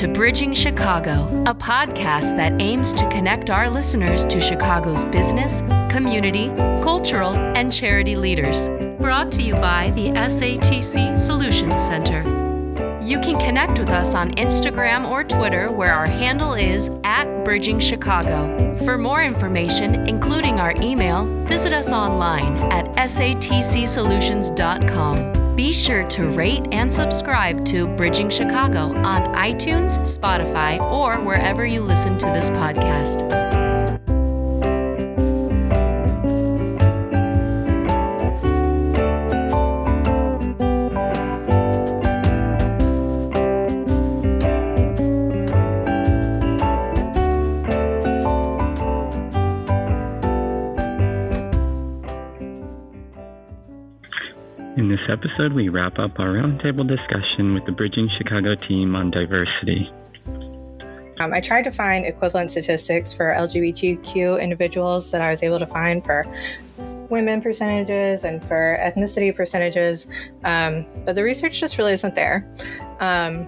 to Bridging Chicago, a podcast that aims to connect our listeners to Chicago's business, community, cultural, and charity leaders. Brought to you by the SATC Solutions Center. You can connect with us on Instagram or Twitter, where our handle is at Bridging Chicago. For more information, including our email, visit us online at satcsolutions.com. Be sure to rate and subscribe to Bridging Chicago on iTunes, Spotify, or wherever you listen to this podcast. Episode, we wrap up our roundtable discussion with the Bridging Chicago team on diversity. Um, I tried to find equivalent statistics for LGBTQ individuals that I was able to find for women percentages and for ethnicity percentages, um, but the research just really isn't there. Um,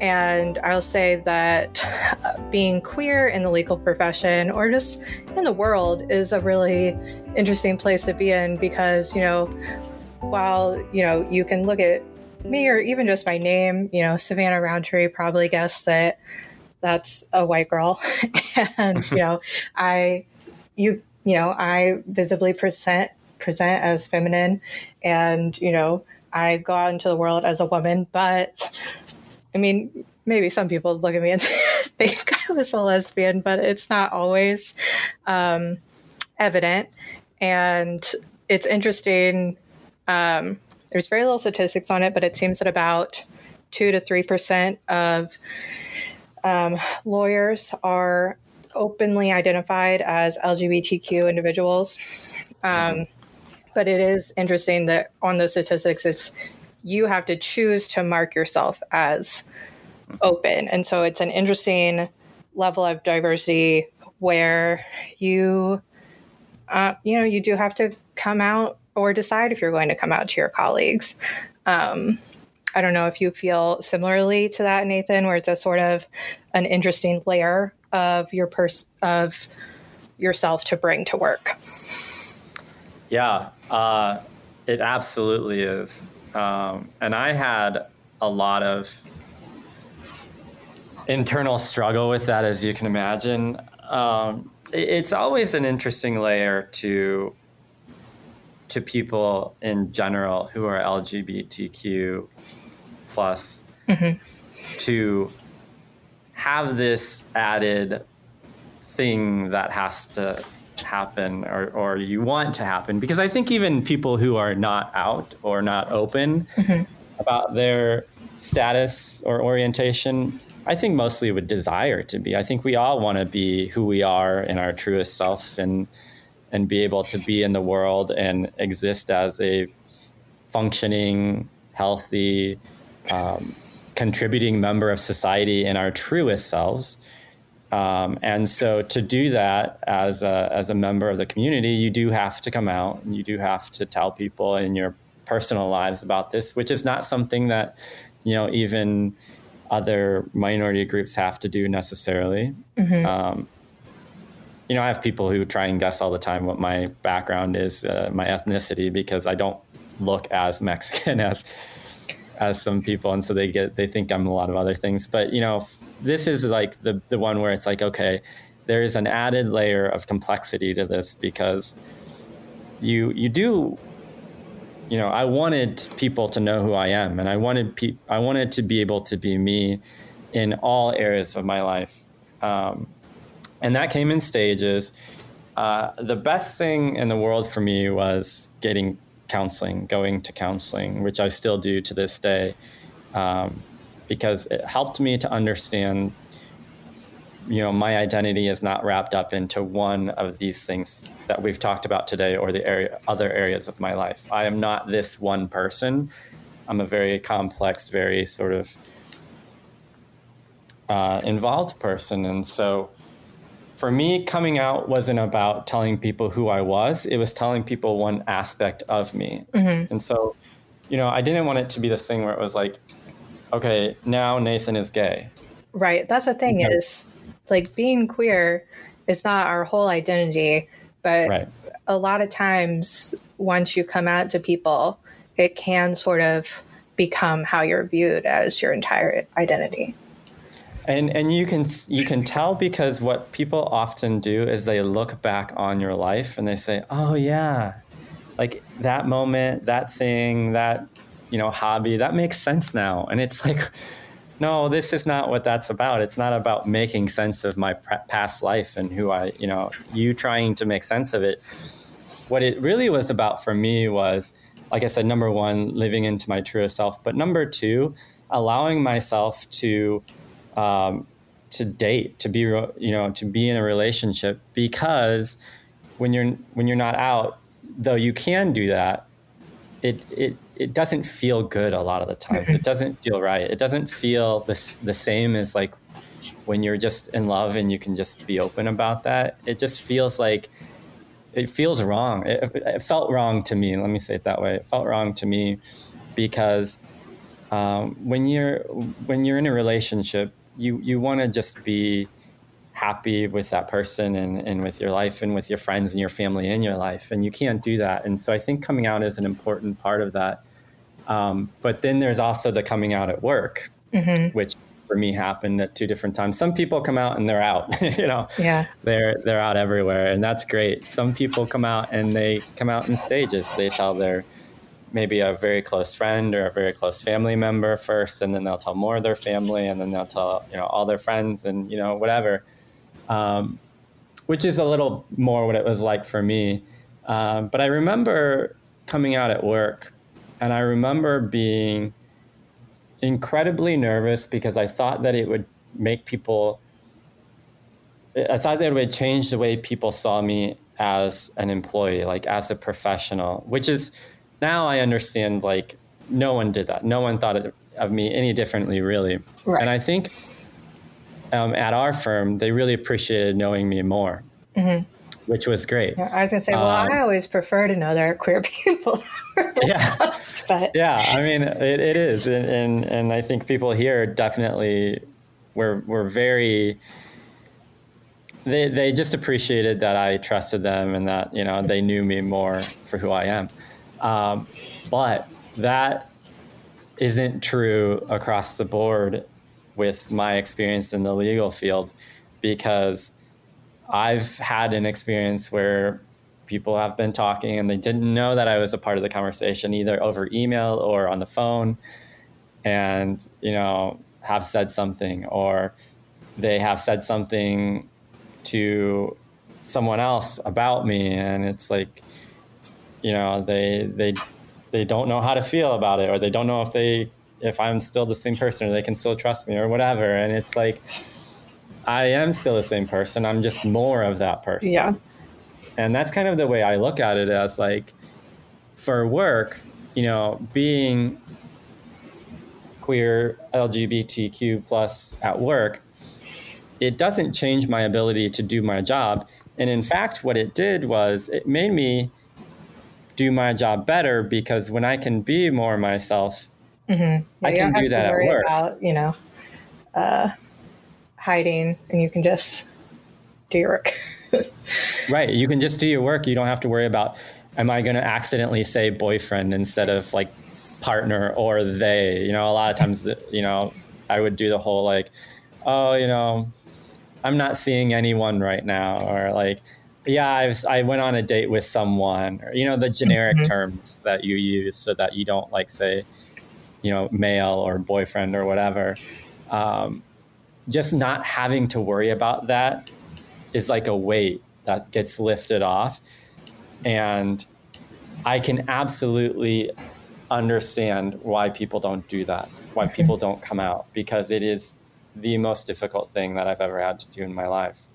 and I'll say that uh, being queer in the legal profession or just in the world is a really interesting place to be in because, you know, while you know you can look at me or even just my name you know savannah roundtree probably guessed that that's a white girl. And you know i you you know i visibly present present as feminine and you know i go out into the world as a woman but i mean maybe some people look at me and think i was a lesbian but it's not always um, evident. And it's interesting um, there's very little statistics on it, but it seems that about two to three percent of um, lawyers are openly identified as LGBTQ individuals. Um, but it is interesting that on the statistics, it's you have to choose to mark yourself as open, and so it's an interesting level of diversity where you, uh, you know, you do have to come out or decide if you're going to come out to your colleagues. Um, I don't know if you feel similarly to that, Nathan, where it's a sort of an interesting layer of your pers- of yourself to bring to work. Yeah, uh, it absolutely is. Um, and I had a lot of internal struggle with that, as you can imagine. Um, it's always an interesting layer to to people in general who are LGBTQ plus mm-hmm. to have this added thing that has to happen or, or you want to happen because i think even people who are not out or not open mm-hmm. about their status or orientation i think mostly would desire to be i think we all want to be who we are in our truest self and and be able to be in the world and exist as a functioning, healthy, um, contributing member of society in our truest selves. Um, and so to do that as a, as a member of the community, you do have to come out and you do have to tell people in your personal lives about this, which is not something that, you know, even other minority groups have to do necessarily. Mm-hmm. Um, you know, I have people who try and guess all the time what my background is, uh, my ethnicity, because I don't look as Mexican as as some people, and so they get they think I'm a lot of other things. But you know, this is like the the one where it's like, okay, there is an added layer of complexity to this because you you do you know, I wanted people to know who I am, and I wanted pe- I wanted to be able to be me in all areas of my life. Um, and that came in stages. Uh, the best thing in the world for me was getting counseling, going to counseling, which I still do to this day, um, because it helped me to understand. You know, my identity is not wrapped up into one of these things that we've talked about today, or the area, other areas of my life. I am not this one person. I'm a very complex, very sort of uh, involved person, and so for me, coming out wasn't about telling people who I was. It was telling people one aspect of me. Mm-hmm. And so, you know, I didn't want it to be this thing where it was like, okay, now Nathan is gay. Right. That's the thing okay. is like being queer is not our whole identity, but right. a lot of times once you come out to people, it can sort of become how you're viewed as your entire identity. And and you can you can tell because what people often do is they look back on your life and they say, "Oh yeah, like that moment, that thing, that you know hobby, that makes sense now." And it's like, no, this is not what that's about. It's not about making sense of my past life and who I, you know, you trying to make sense of it. What it really was about for me was, like I said, number one, living into my truest self, but number two, allowing myself to um, to date, to be you know to be in a relationship because when you're when you're not out, though you can do that, it it it doesn't feel good a lot of the times. It doesn't feel right. It doesn't feel the the same as like when you're just in love and you can just be open about that. It just feels like it feels wrong. It, it felt wrong to me. Let me say it that way. It felt wrong to me because um, when you're when you're in a relationship, you you want to just be happy with that person and, and with your life and with your friends and your family in your life and you can't do that. And so i think coming out is an important part of that. Um, but then there's also the coming out at work mm-hmm. which for me happened at two different times. Some people come out and they're out you know? Yeah. They're they're out everywhere and that's great. Some people come out and they come out in stages. They tell their maybe a very close friend or a very close family member first, and then they'll tell more of their family, and then they'll tell you know all their friends, and you know whatever, um, which is a little more what it was like for me. Um, but I remember coming out at work, and I remember being incredibly nervous because I thought that it would make people. I thought that it would change the way people saw me as an employee, like as a professional, which is now I understand like no one did that. No one thought of me any differently, really. Right. And I think um, at our firm, they really appreciated knowing me more, mm-hmm. which was great. I was going to say, well, um, I always prefer to know there are queer people. yeah. but. Yeah. I mean, it, it is. And, and, and I think people here definitely were, were very, they, they just appreciated that I trusted them and that, you know, they knew me more for who I am. Um, but that isn't true across the board with my experience in the legal field because I've had an experience where people have been talking and they didn't know that I was a part of the conversation either over email or on the phone and you know have said something or they have said something to someone else about me and it's like you know they they they don't know how to feel about it or they don't know if they if I'm still the same person or they can still trust me or whatever. And it's like I am still the same person. I'm just more of that person. Yeah. And that's kind of the way I look at it as like for work you know being queer LGBTQ plus at work it doesn't change my ability to do my job. And in fact what it did was it made me do my job better because when I can be more myself, mm-hmm. yeah, I can do that at work. About, you know, uh, hiding, and you can just do your work. right. You can just do your work. You don't have to worry about, am I going to accidentally say boyfriend instead of like partner or they? You know, a lot of times, you know, I would do the whole like, oh, you know, I'm not seeing anyone right now, or like, yeah, I, was, I went on a date with someone, or, you know, the generic mm-hmm. terms that you use so that you don't like say, you know, male or boyfriend or whatever. Um, just not having to worry about that is like a weight that gets lifted off. And I can absolutely understand why people don't do that, why people don't come out, because it is the most difficult thing that I've ever had to do in my life.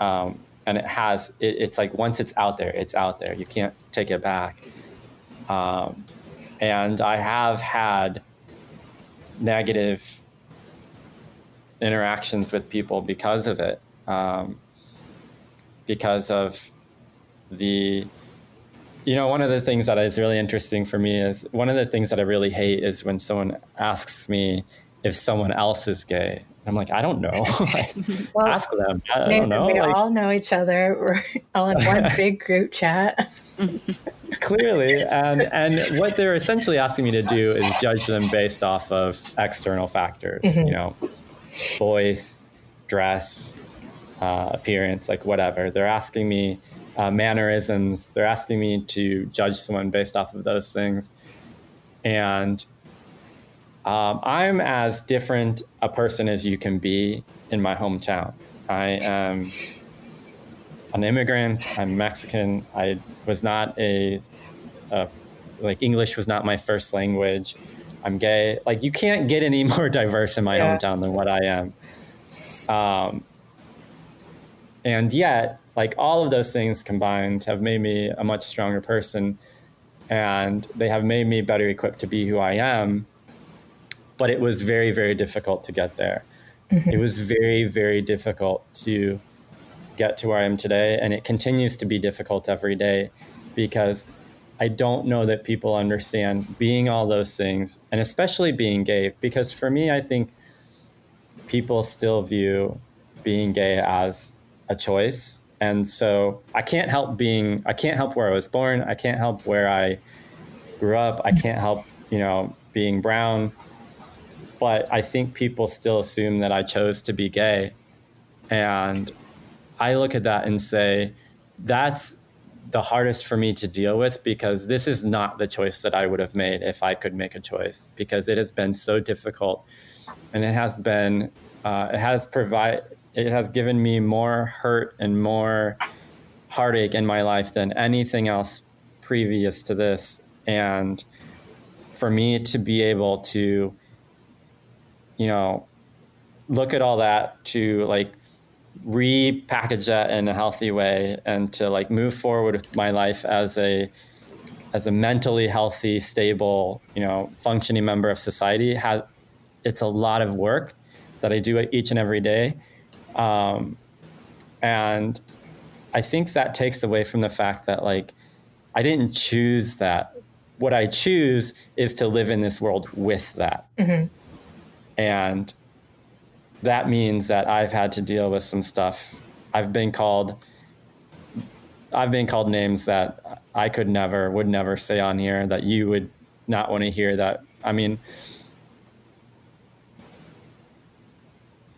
Um, and it has it, it's like once it's out there it's out there. You can't take it back. Um, and i have had negative interactions with people because of it um, because of the you know one of the things that is really interesting for me is one of the things that i really hate is when someone asks me if someone else is gay I'm like, I don't know. well, Ask them. I, I don't know. We like, all know each other. We're all in one big group chat. clearly, and and what they're essentially asking me to do is judge them based off of external factors. Mm-hmm. You know, voice, dress, uh, appearance, like whatever. They're asking me uh, mannerisms. They're asking me to judge someone based off of those things, and um, I'm as different a person as you can be in my hometown. I am an immigrant. I'm Mexican. I was not a, a, like English was not my first language. I'm gay. Like you can't get any more diverse in my yeah. hometown than what I am. Um, and yet, like all of those things combined have made me a much stronger person, and they have made me better equipped to be who I am but it was very, very difficult to get there. Mm-hmm. It was very, very difficult to get to where I am today. And it continues to be difficult every day because I don't know that people understand being all those things and especially being gay. Because for me, I think people still view being gay as a choice. And so I can't help being, I can't help where I was born. I can't help where I grew up. I can't help, you know, being brown but I think people still assume that I chose to be gay. And I look at that and say, that's the hardest for me to deal with because this is not the choice that I would have made if I could make a choice because it has been so difficult and it has been uh, it has provide it has given me more hurt and more heartache in my life than anything else previous to this and for me to be able to you know, look at all that to like repackage that in a healthy way and to like move forward with my life as a as a mentally healthy, stable, you know, functioning member of society has it's a lot of work that I do each and every day. Um, and I think that takes away from the fact that like I didn't choose that. What I choose is to live in this world with that. Mm-hmm. And that means that I've had to deal with some stuff. I've been called I've been called names that I could never would never say on here that you would not want to hear that. I mean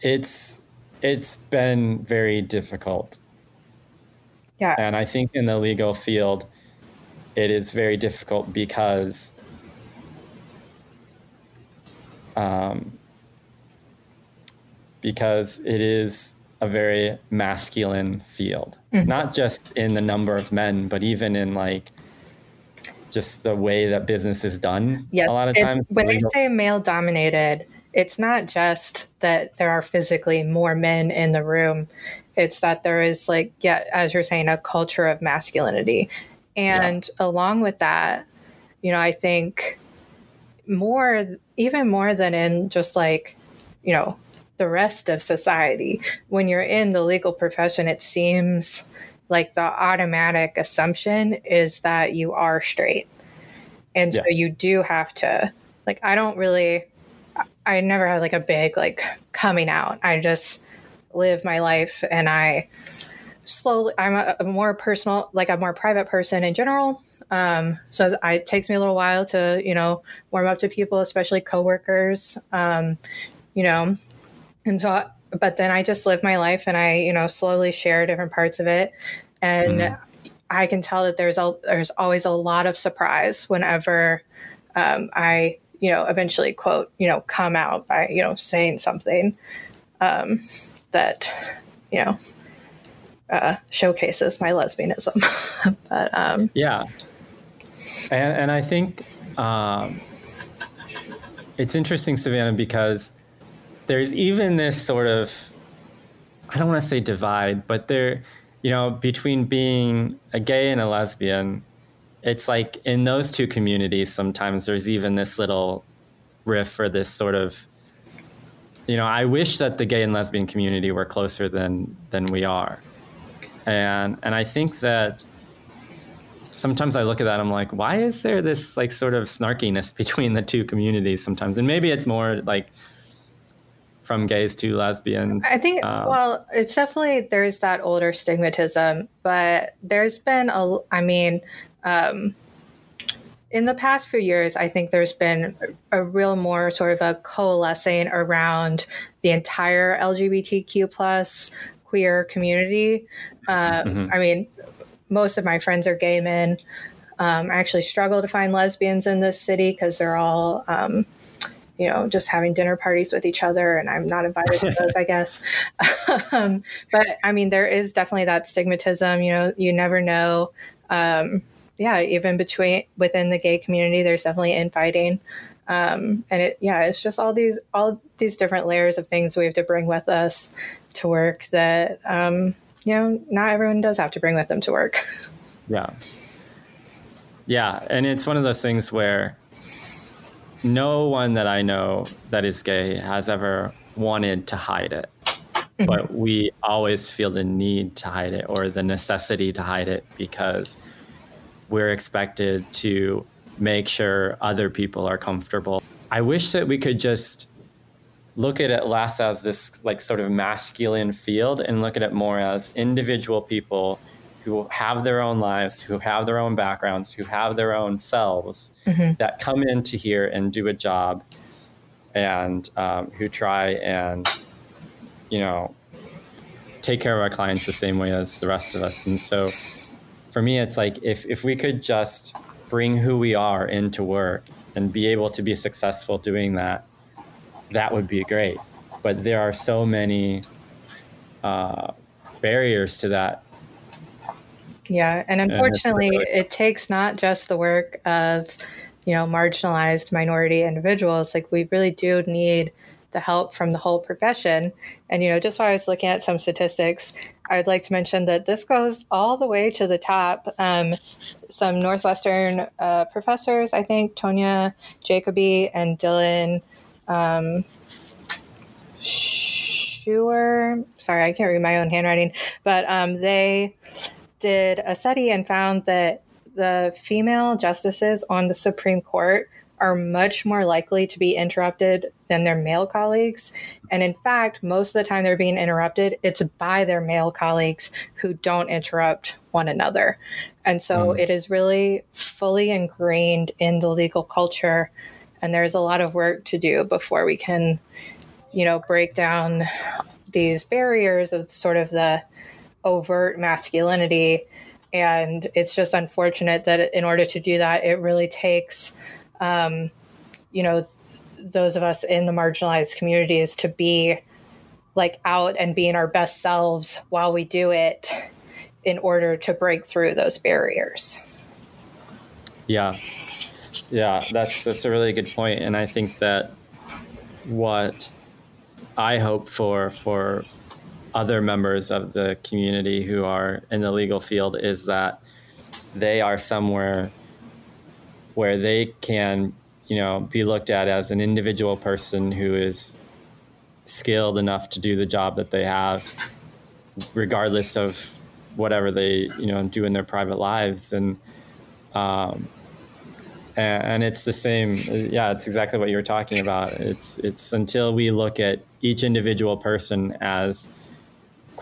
it's it's been very difficult. Yeah. And I think in the legal field it is very difficult because um, because it is a very masculine field, mm-hmm. not just in the number of men, but even in like just the way that business is done. Yes. A lot of times, when they say male dominated, it's not just that there are physically more men in the room. It's that there is like, yeah, as you're saying, a culture of masculinity. And yeah. along with that, you know, I think more, even more than in just like, you know, the rest of society. When you're in the legal profession, it seems like the automatic assumption is that you are straight. And yeah. so you do have to, like, I don't really, I never had like a big, like, coming out. I just live my life and I slowly, I'm a, a more personal, like, a more private person in general. Um, so I, it takes me a little while to, you know, warm up to people, especially coworkers. Um, you know, and so, but then I just live my life and I, you know, slowly share different parts of it. And mm-hmm. I can tell that there's a, there's always a lot of surprise whenever um, I, you know, eventually quote, you know, come out by, you know, saying something um, that, you know, uh, showcases my lesbianism. but um, yeah. And, and I think um, it's interesting, Savannah, because there's even this sort of I don't want to say divide, but there, you know, between being a gay and a lesbian, it's like in those two communities, sometimes there's even this little riff or this sort of, you know, I wish that the gay and lesbian community were closer than than we are, and and I think that sometimes I look at that, I'm like, why is there this like sort of snarkiness between the two communities sometimes? And maybe it's more like from gays to lesbians. I think, um, well, it's definitely, there's that older stigmatism, but there's been a, I mean, um, in the past few years, I think there's been a real more sort of a coalescing around the entire LGBTQ plus queer community. Uh, mm-hmm. I mean, most of my friends are gay men. Um, I actually struggle to find lesbians in this city because they're all, um, you know, just having dinner parties with each other, and I'm not invited to those, I guess. um, but I mean, there is definitely that stigmatism. You know, you never know. Um, yeah, even between within the gay community, there's definitely infighting. Um, and it, yeah, it's just all these all these different layers of things we have to bring with us to work that um, you know not everyone does have to bring with them to work. yeah, yeah, and it's one of those things where no one that I know that is gay has ever wanted to hide it. Mm-hmm. But we always feel the need to hide it or the necessity to hide it because we're expected to make sure other people are comfortable. I wish that we could just look at it less as this like sort of masculine field and look at it more as individual people who have their own lives, who have their own backgrounds, who have their own selves mm-hmm. that come into here and do a job and um, who try and, you know, take care of our clients the same way as the rest of us. And so for me, it's like if, if we could just bring who we are into work and be able to be successful doing that, that would be great. But there are so many uh, barriers to that yeah, and unfortunately, and it takes not just the work of, you know, marginalized minority individuals. Like we really do need the help from the whole profession. And you know, just while I was looking at some statistics, I'd like to mention that this goes all the way to the top. Um, some Northwestern uh, professors, I think Tonja Jacobi and Dylan um, Schuer. Sorry, I can't read my own handwriting, but um, they did a study and found that the female justices on the Supreme Court are much more likely to be interrupted than their male colleagues. And in fact, most of the time they're being interrupted, it's by their male colleagues who don't interrupt one another. And so mm. it is really fully ingrained in the legal culture. And there's a lot of work to do before we can, you know, break down these barriers of sort of the overt masculinity. And it's just unfortunate that in order to do that, it really takes, um, you know, those of us in the marginalized communities to be like out and being our best selves while we do it in order to break through those barriers. Yeah. Yeah, that's that's a really good point and I think that what I hope for for other members of the community who are in the legal field is that they are somewhere where they can, you know, be looked at as an individual person who is skilled enough to do the job that they have, regardless of whatever they, you know, do in their private lives. And, um, and, it's the same. Yeah, it's exactly what you were talking about. It's it's until we look at each individual person as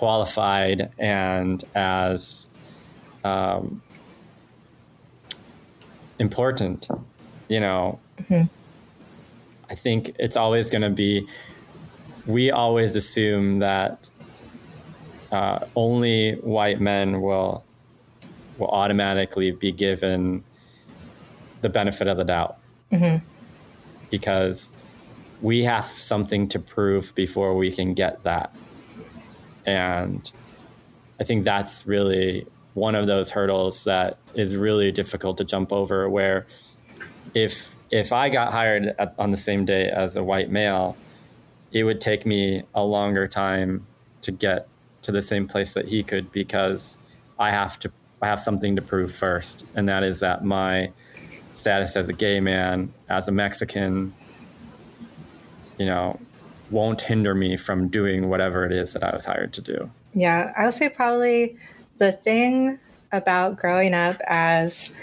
qualified and as um, important. You know, mm-hmm. I think it's always going to be. We always assume that uh, only white men will will automatically be given the benefit of the doubt mm-hmm. because we have something to prove before we can get that and I think that's really one of those hurdles that is really difficult to jump over where if if I got hired at, on the same day as a white male, it would take me a longer time to get to the same place that he could because I have to I have something to prove first, and that is that my status as a gay man, as a Mexican, you know, won't hinder me from doing whatever it is that I was hired to do. Yeah, I would say probably the thing about growing up as,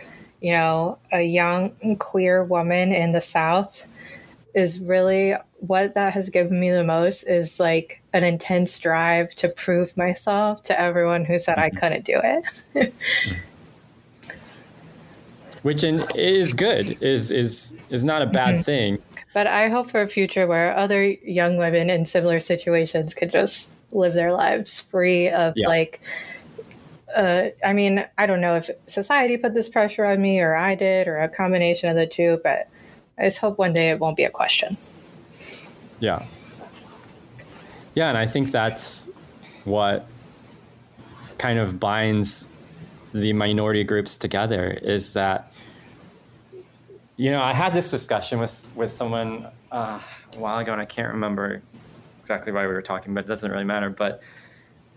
you know, a young queer woman in the South is really what that has given me the most is like an intense drive to prove myself to everyone who said I mm-hmm. couldn't do it. Which in, is good, is is is not a bad mm-hmm. thing. But I hope for a future where other young women in similar situations could just live their lives free of yeah. like uh, I mean, I don't know if society put this pressure on me or I did or a combination of the two, but I just hope one day it won't be a question. Yeah. Yeah, and I think that's what kind of binds the minority groups together is that you know, I had this discussion with with someone uh, a while ago, and I can't remember exactly why we were talking, but it doesn't really matter. But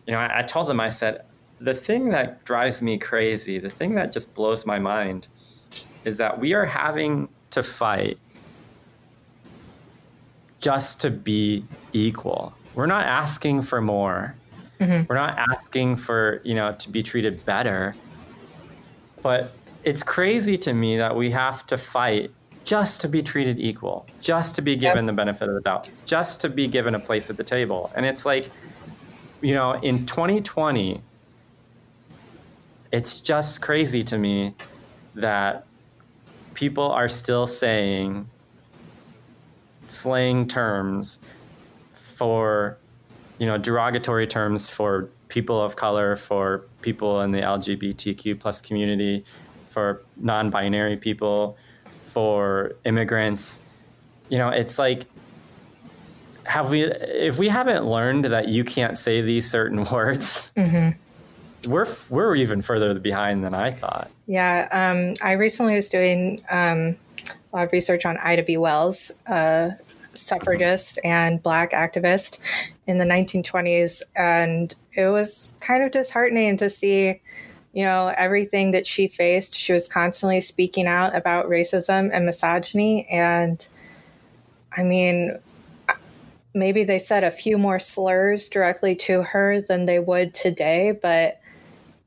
you know, I, I told them, I said, the thing that drives me crazy, the thing that just blows my mind, is that we are having to fight just to be equal. We're not asking for more. Mm-hmm. We're not asking for, you know, to be treated better. But it's crazy to me that we have to fight just to be treated equal, just to be given the benefit of the doubt, just to be given a place at the table. And it's like, you know, in 2020, it's just crazy to me that people are still saying slang terms for you know derogatory terms for people of color for people in the lgbtq plus community for non-binary people for immigrants you know it's like have we if we haven't learned that you can't say these certain words mm-hmm. we're we're even further behind than i thought yeah um, i recently was doing um, a lot of research on Ida B. Wells, a suffragist and black activist in the 1920s. And it was kind of disheartening to see, you know, everything that she faced. She was constantly speaking out about racism and misogyny. And I mean, maybe they said a few more slurs directly to her than they would today, but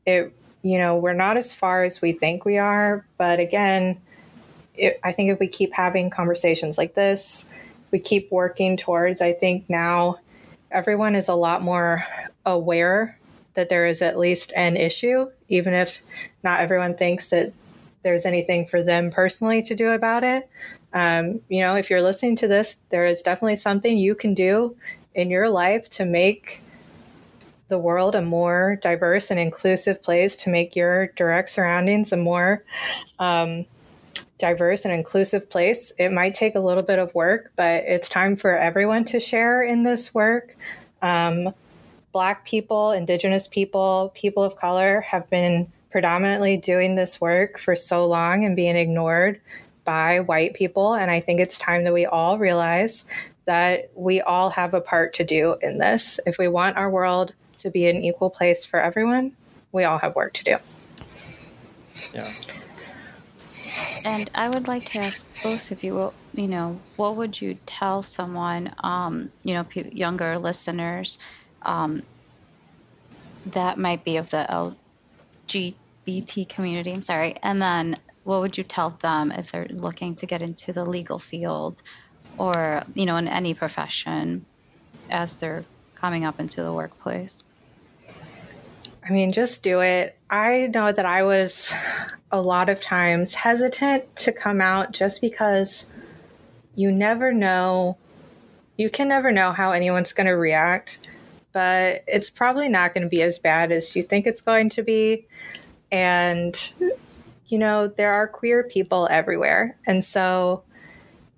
it, you know, we're not as far as we think we are. But again, it, I think if we keep having conversations like this, we keep working towards, I think now everyone is a lot more aware that there is at least an issue, even if not everyone thinks that there's anything for them personally to do about it. Um, you know, if you're listening to this, there is definitely something you can do in your life to make the world a more diverse and inclusive place, to make your direct surroundings a more um, diverse and inclusive place. It might take a little bit of work, but it's time for everyone to share in this work. Um, Black people, Indigenous people, people of color have been predominantly doing this work for so long and being ignored by white people. And I think it's time that we all realize that we all have a part to do in this. If we want our world to be an equal place for everyone, we all have work to do. Yeah. And I would like to ask both of you, you know, what would you tell someone, um, you know, p- younger listeners um, that might be of the LGBT community? I'm sorry. And then what would you tell them if they're looking to get into the legal field or, you know, in any profession as they're coming up into the workplace? I mean, just do it. I know that I was a lot of times hesitant to come out just because you never know. You can never know how anyone's going to react, but it's probably not going to be as bad as you think it's going to be. And, you know, there are queer people everywhere. And so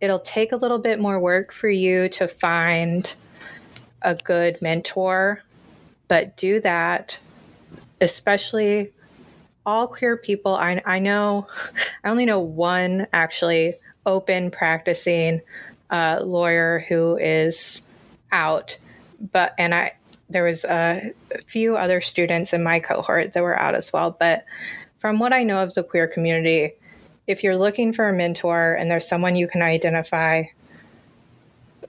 it'll take a little bit more work for you to find a good mentor, but do that especially all queer people. I, I know, I only know one actually open practicing uh, lawyer who is out, but and I there was a few other students in my cohort that were out as well. But from what I know of the queer community, if you're looking for a mentor and there's someone you can identify,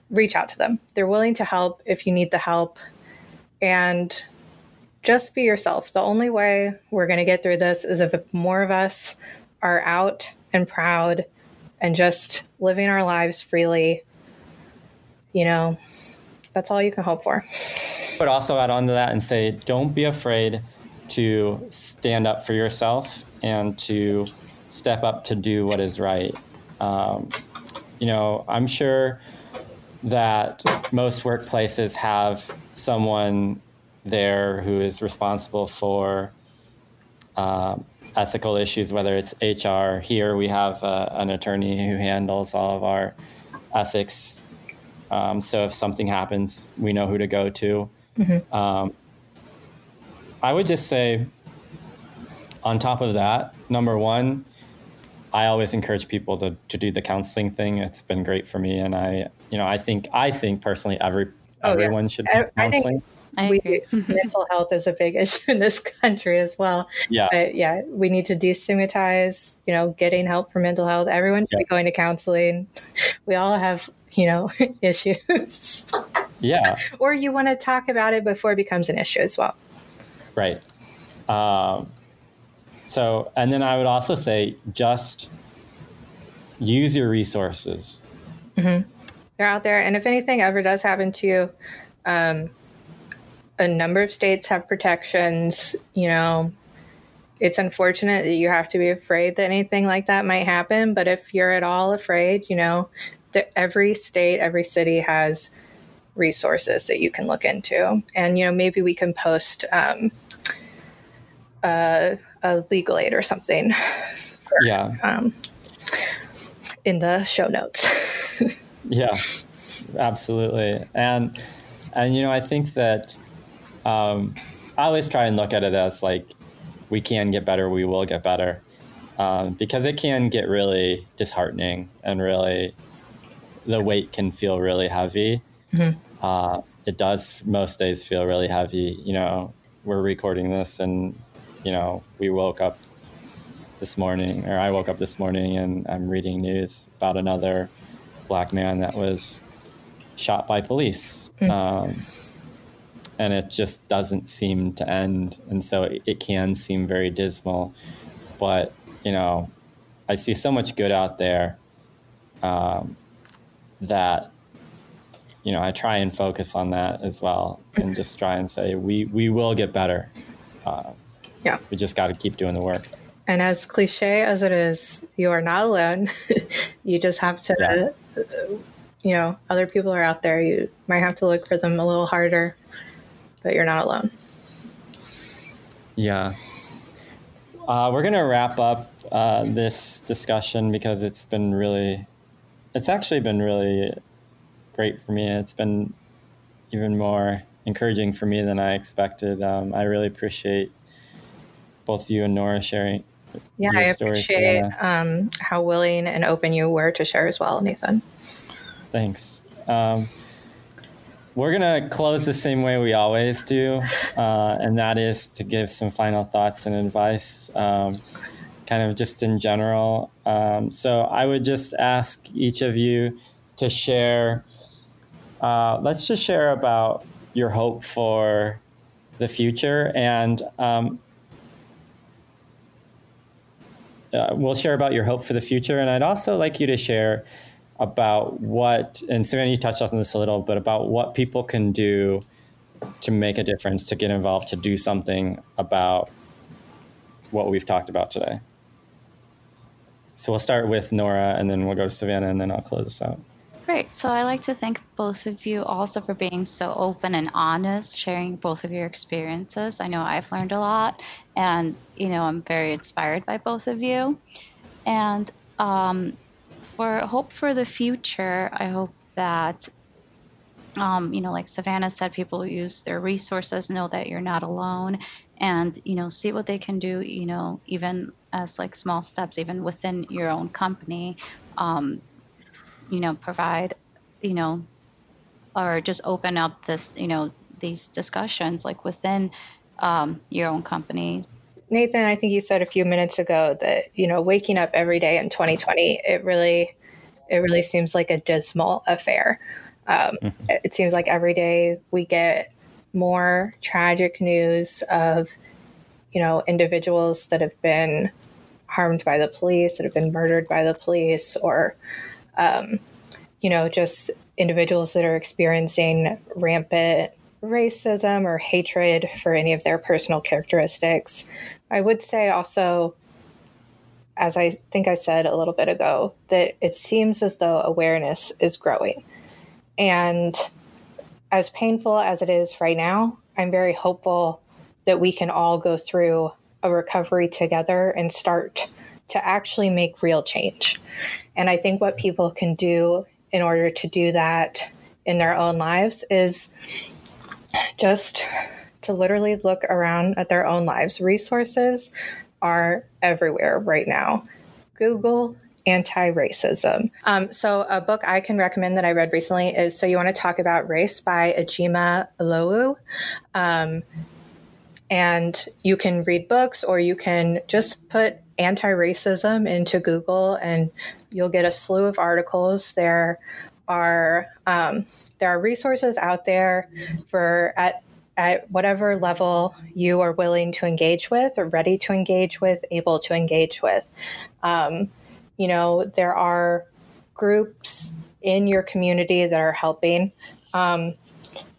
reach out to them. They're willing to help if you need the help. And just be yourself. The only way we're going to get through this is if more of us are out and proud and just living our lives freely you know, that's all you can hope for. But also add on to that and say, don't be afraid to stand up for yourself and to step up to do what is right. Um, you know, I'm sure that most workplaces have someone there who is responsible for uh, ethical issues, whether it's HR. Here we have uh, an attorney who handles all of our ethics. Um, so if something happens, we know who to go to. Mm-hmm. Um, I would just say, on top of that, number one, I always encourage people to, to do the counseling thing. It's been great for me, and I, you know, I think I think personally every oh, everyone yeah. should do counseling. I we, mental health is a big issue in this country as well. Yeah, but yeah, we need to destigmatize. You know, getting help for mental health. Everyone should yeah. be going to counseling. We all have you know issues. Yeah, or you want to talk about it before it becomes an issue as well. Right. Um, so, and then I would also say just use your resources. Mm-hmm. They're out there. And if anything ever does happen to you, um, a number of states have protections. You know, it's unfortunate that you have to be afraid that anything like that might happen. But if you're at all afraid, you know, that every state, every city has resources that you can look into. And, you know, maybe we can post um, a, a legal aid or something. For, yeah. Um, in the show notes. yeah, absolutely. And, and, you know, I think that um, I always try and look at it as like, we can get better, we will get better. Um, because it can get really disheartening and really, the weight can feel really heavy. Mm-hmm. Uh, it does most days feel really heavy. You know, we're recording this and you know, we woke up this morning, or I woke up this morning and I'm reading news about another black man that was shot by police. Mm. Um, and it just doesn't seem to end. And so it, it can seem very dismal. But, you know, I see so much good out there um, that you know, I try and focus on that as well, and just try and say we we will get better. Uh, yeah. We just got to keep doing the work. And as cliche as it is, you are not alone. you just have to, yeah. you know, other people are out there. You might have to look for them a little harder, but you're not alone. Yeah. Uh, we're going to wrap up uh, this discussion because it's been really, it's actually been really great for me. It's been even more encouraging for me than I expected. Um, I really appreciate both you and Nora sharing. Yeah, I appreciate um, how willing and open you were to share as well, Nathan. Thanks. Um, we're going to close the same way we always do, uh, and that is to give some final thoughts and advice, um, kind of just in general. Um, so I would just ask each of you to share. Uh, let's just share about your hope for the future and um, uh, we'll share about your hope for the future. And I'd also like you to share about what, and Savannah, you touched on this a little, but about what people can do to make a difference, to get involved, to do something about what we've talked about today. So we'll start with Nora, and then we'll go to Savannah, and then I'll close us out. Great. So I like to thank both of you also for being so open and honest, sharing both of your experiences. I know I've learned a lot, and you know I'm very inspired by both of you. And um, for hope for the future, I hope that um, you know, like Savannah said, people use their resources, know that you're not alone, and you know, see what they can do. You know, even as like small steps, even within your own company. Um, you know, provide, you know, or just open up this, you know, these discussions like within um, your own company. Nathan, I think you said a few minutes ago that you know waking up every day in 2020, it really, it really seems like a dismal affair. Um, mm-hmm. It seems like every day we get more tragic news of, you know, individuals that have been harmed by the police, that have been murdered by the police, or um, you know, just individuals that are experiencing rampant racism or hatred for any of their personal characteristics. I would say also, as I think I said a little bit ago, that it seems as though awareness is growing. And as painful as it is right now, I'm very hopeful that we can all go through a recovery together and start to actually make real change. And I think what people can do in order to do that in their own lives is just to literally look around at their own lives. Resources are everywhere right now. Google anti racism. Um, so, a book I can recommend that I read recently is So You Want to Talk About Race by Ijeoma Oluo. Um, and you can read books or you can just put anti racism into Google and you'll get a slew of articles. There are um, there are resources out there for at at whatever level you are willing to engage with or ready to engage with, able to engage with. Um, you know, there are groups in your community that are helping. Um,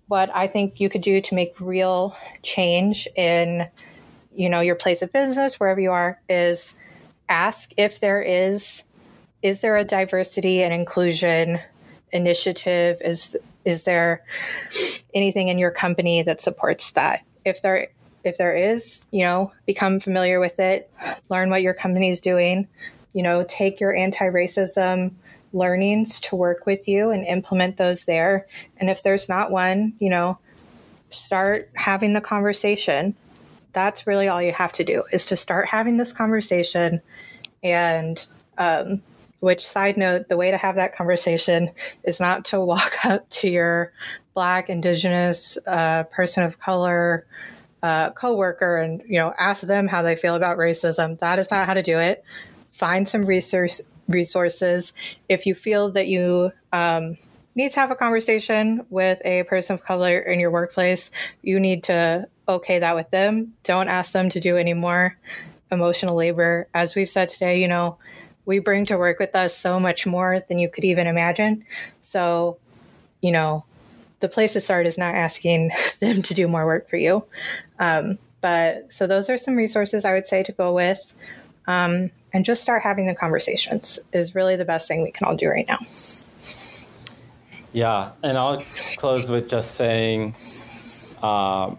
what I think you could do to make real change in, you know, your place of business, wherever you are, is ask if there is is there a diversity and inclusion initiative? Is is there anything in your company that supports that? If there if there is, you know, become familiar with it, learn what your company is doing, you know, take your anti-racism learnings to work with you and implement those there. And if there's not one, you know, start having the conversation. That's really all you have to do is to start having this conversation and um, which, side note, the way to have that conversation is not to walk up to your Black, Indigenous, uh, person of color uh, coworker and you know ask them how they feel about racism. That is not how to do it. Find some resource resources. If you feel that you um, need to have a conversation with a person of color in your workplace, you need to okay that with them. Don't ask them to do any more emotional labor. As we've said today, you know, we bring to work with us so much more than you could even imagine. So, you know, the place to start is not asking them to do more work for you. Um, but so those are some resources I would say to go with. Um, and just start having the conversations is really the best thing we can all do right now. Yeah. And I'll close with just saying, uh,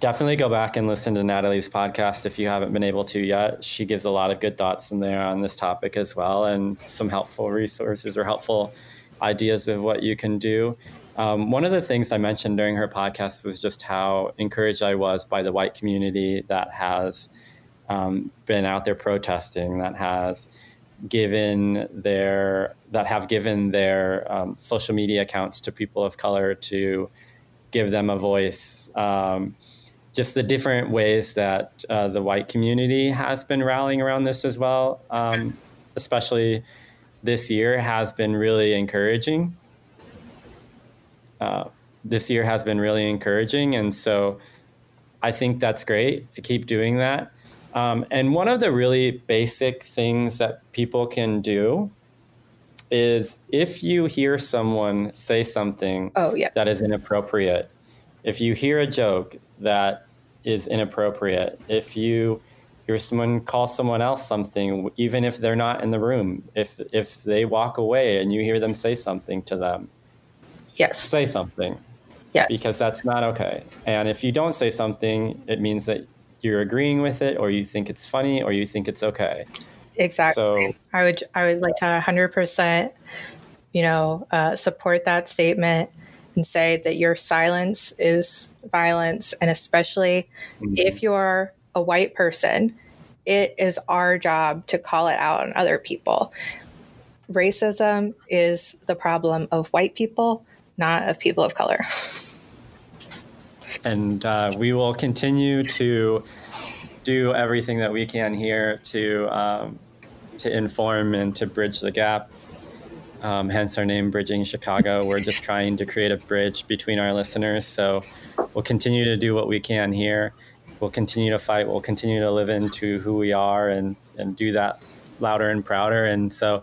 definitely go back and listen to Natalie's podcast if you haven't been able to yet. She gives a lot of good thoughts in there on this topic as well, and some helpful resources or helpful ideas of what you can do. Um, one of the things I mentioned during her podcast was just how encouraged I was by the white community that has um, been out there protesting, that has given their that have given their um, social media accounts to people of color to give them a voice. Um, just the different ways that uh, the white community has been rallying around this as well, um, especially this year, has been really encouraging. Uh, this year has been really encouraging. And so I think that's great. Keep doing that. Um, and one of the really basic things that people can do is if you hear someone say something oh, yes. that is inappropriate, if you hear a joke that is inappropriate. If you hear someone call someone else something, even if they're not in the room, if if they walk away and you hear them say something to them, yes, say something. Yes, because that's not okay. And if you don't say something, it means that you're agreeing with it, or you think it's funny, or you think it's okay. Exactly. So I would I would like to 100 percent, you know, uh, support that statement and say that your silence is violence. And especially mm-hmm. if you're a white person, it is our job to call it out on other people. Racism is the problem of white people, not of people of color. And uh, we will continue to do everything that we can here to um, to inform and to bridge the gap um, hence our name, Bridging Chicago. We're just trying to create a bridge between our listeners. So we'll continue to do what we can here. We'll continue to fight. We'll continue to live into who we are and, and do that louder and prouder. And so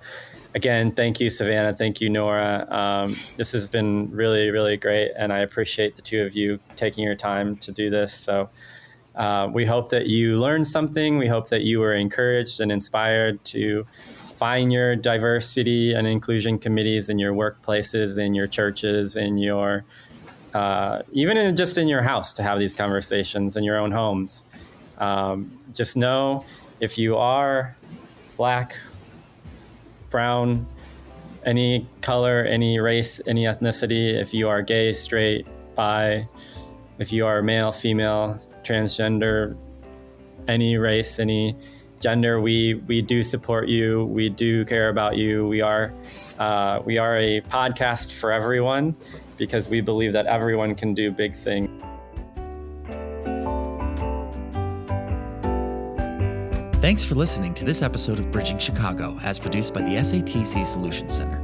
again, thank you, Savannah. Thank you, Nora. Um, this has been really, really great, and I appreciate the two of you taking your time to do this. So. Uh, we hope that you learned something. We hope that you were encouraged and inspired to find your diversity and inclusion committees in your workplaces, in your churches, in your uh, even in, just in your house to have these conversations in your own homes. Um, just know if you are black, brown, any color, any race, any ethnicity, if you are gay, straight, bi, if you are male, female, transgender, any race, any gender, we we do support you. We do care about you. We are uh, we are a podcast for everyone because we believe that everyone can do big things. Thanks for listening to this episode of Bridging Chicago, as produced by the SATC Solutions Center.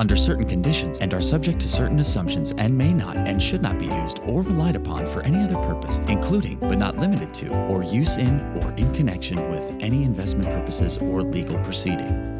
under certain conditions, and are subject to certain assumptions and may not and should not be used or relied upon for any other purpose, including but not limited to, or use in or in connection with any investment purposes or legal proceeding.